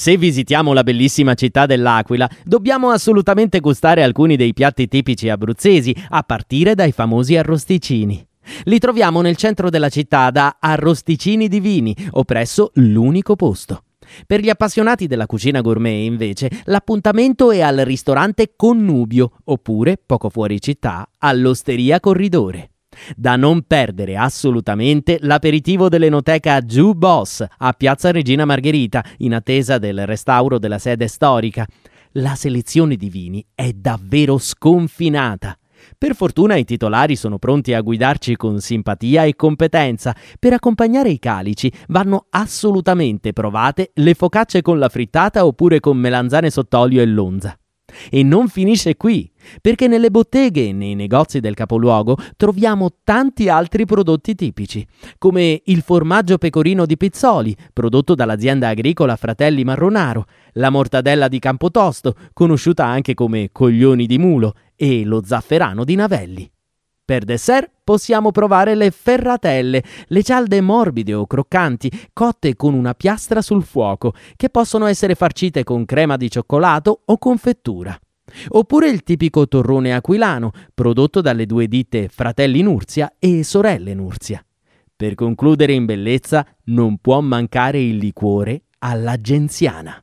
Se visitiamo la bellissima città dell'Aquila, dobbiamo assolutamente gustare alcuni dei piatti tipici abruzzesi, a partire dai famosi arrosticini. Li troviamo nel centro della città da Arrosticini Divini o presso l'unico posto. Per gli appassionati della cucina gourmet, invece, l'appuntamento è al ristorante Connubio, oppure, poco fuori città, all'Osteria Corridore. Da non perdere assolutamente l'aperitivo dell'enoteca Ju Boss a Piazza Regina Margherita, in attesa del restauro della sede storica. La selezione di vini è davvero sconfinata. Per fortuna i titolari sono pronti a guidarci con simpatia e competenza. Per accompagnare i calici vanno assolutamente provate le focacce con la frittata oppure con melanzane sott'olio e lonza. E non finisce qui, perché nelle botteghe e nei negozi del capoluogo troviamo tanti altri prodotti tipici, come il formaggio pecorino di Pizzoli, prodotto dall'azienda agricola Fratelli Marronaro, la mortadella di Campotosto, conosciuta anche come coglioni di mulo, e lo zafferano di Navelli. Per dessert possiamo provare le ferratelle, le cialde morbide o croccanti, cotte con una piastra sul fuoco, che possono essere farcite con crema di cioccolato o confettura. Oppure il tipico torrone aquilano, prodotto dalle due ditte Fratelli Nurzia e Sorelle Nurzia. Per concludere in bellezza, non può mancare il liquore alla genziana.